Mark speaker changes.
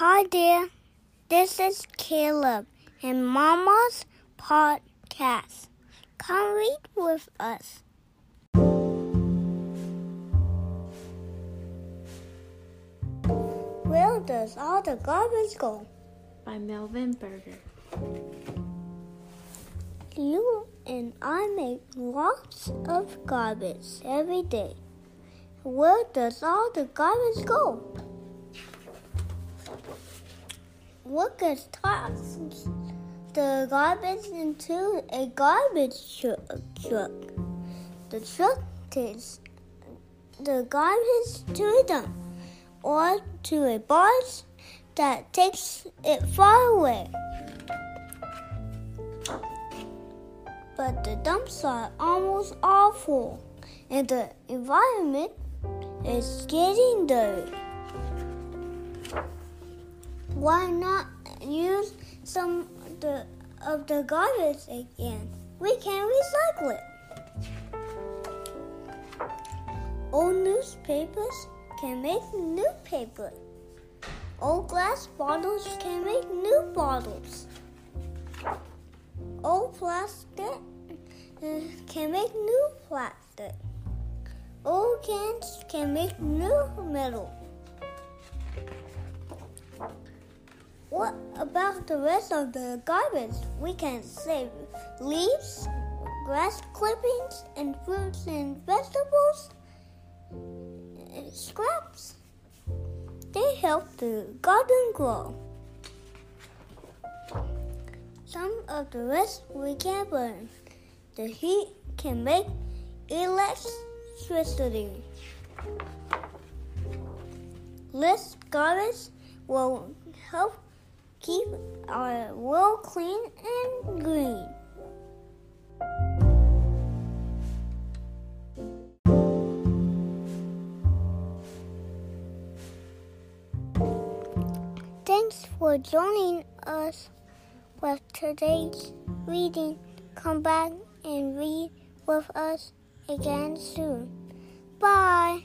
Speaker 1: Hi there, this is Caleb and Mama's podcast. Come read with us. Where does all the garbage go?
Speaker 2: by Melvin Berger.
Speaker 1: You and I make lots of garbage every day. Where does all the garbage go? Workers toss the garbage into a garbage truck. The truck takes the garbage to a dump or to a barge that takes it far away. But the dumps are almost all full, and the environment is getting dirty. Why not use some of the, of the garbage again? We can recycle it. Old newspapers can make new paper. Old glass bottles can make new bottles. Old plastic uh, can make new plastic. Old cans can make new metal. What about the rest of the garbage? We can save leaves, grass clippings, and fruits and vegetables. Scraps. They help the garden grow. Some of the rest we can burn. The heat can make electricity. Less garbage will help keep uh, our world clean and green. Thanks for joining us with today's reading. Come back and read with us again soon. Bye.